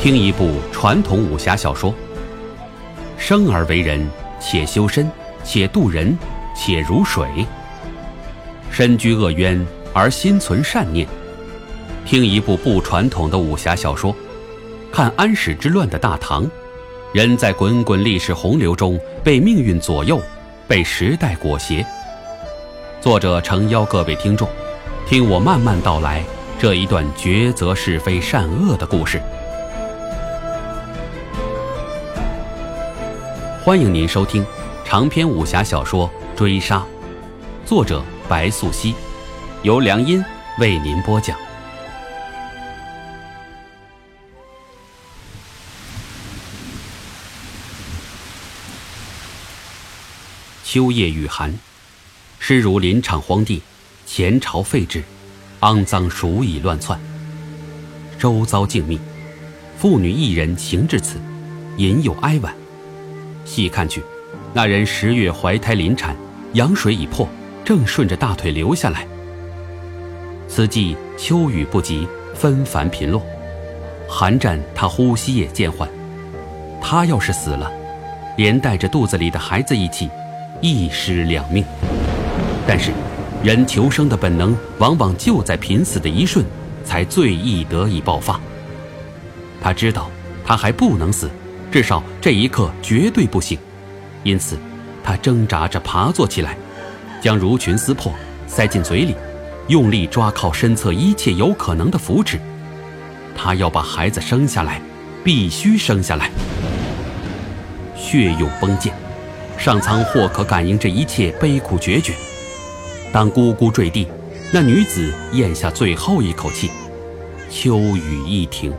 听一部传统武侠小说。生而为人，且修身，且渡人，且如水。身居恶渊而心存善念。听一部不传统的武侠小说，看安史之乱的大唐，人在滚滚历史洪流中被命运左右，被时代裹挟。作者诚邀各位听众，听我慢慢道来这一段抉择是非善恶的故事。欢迎您收听长篇武侠小说《追杀》，作者白素熙，由良音为您播讲。秋夜雨寒，诗如林场荒地，前朝废置，肮脏鼠蚁乱窜。周遭静谧，妇女一人行至此，隐有哀婉。细看去，那人十月怀胎临产，羊水已破，正顺着大腿流下来。此际秋雨不及，纷繁频落，寒战他呼吸也渐缓。他要是死了，连带着肚子里的孩子一起，一尸两命。但是，人求生的本能往往就在濒死的一瞬，才最易得以爆发。他知道，他还不能死。至少这一刻绝对不行，因此，他挣扎着爬坐起来，将襦裙撕破，塞进嘴里，用力抓靠身侧一切有可能的扶持。他要把孩子生下来，必须生下来。血涌崩溅，上苍或可感应这一切悲苦决绝。当咕咕坠地，那女子咽下最后一口气，秋雨一停。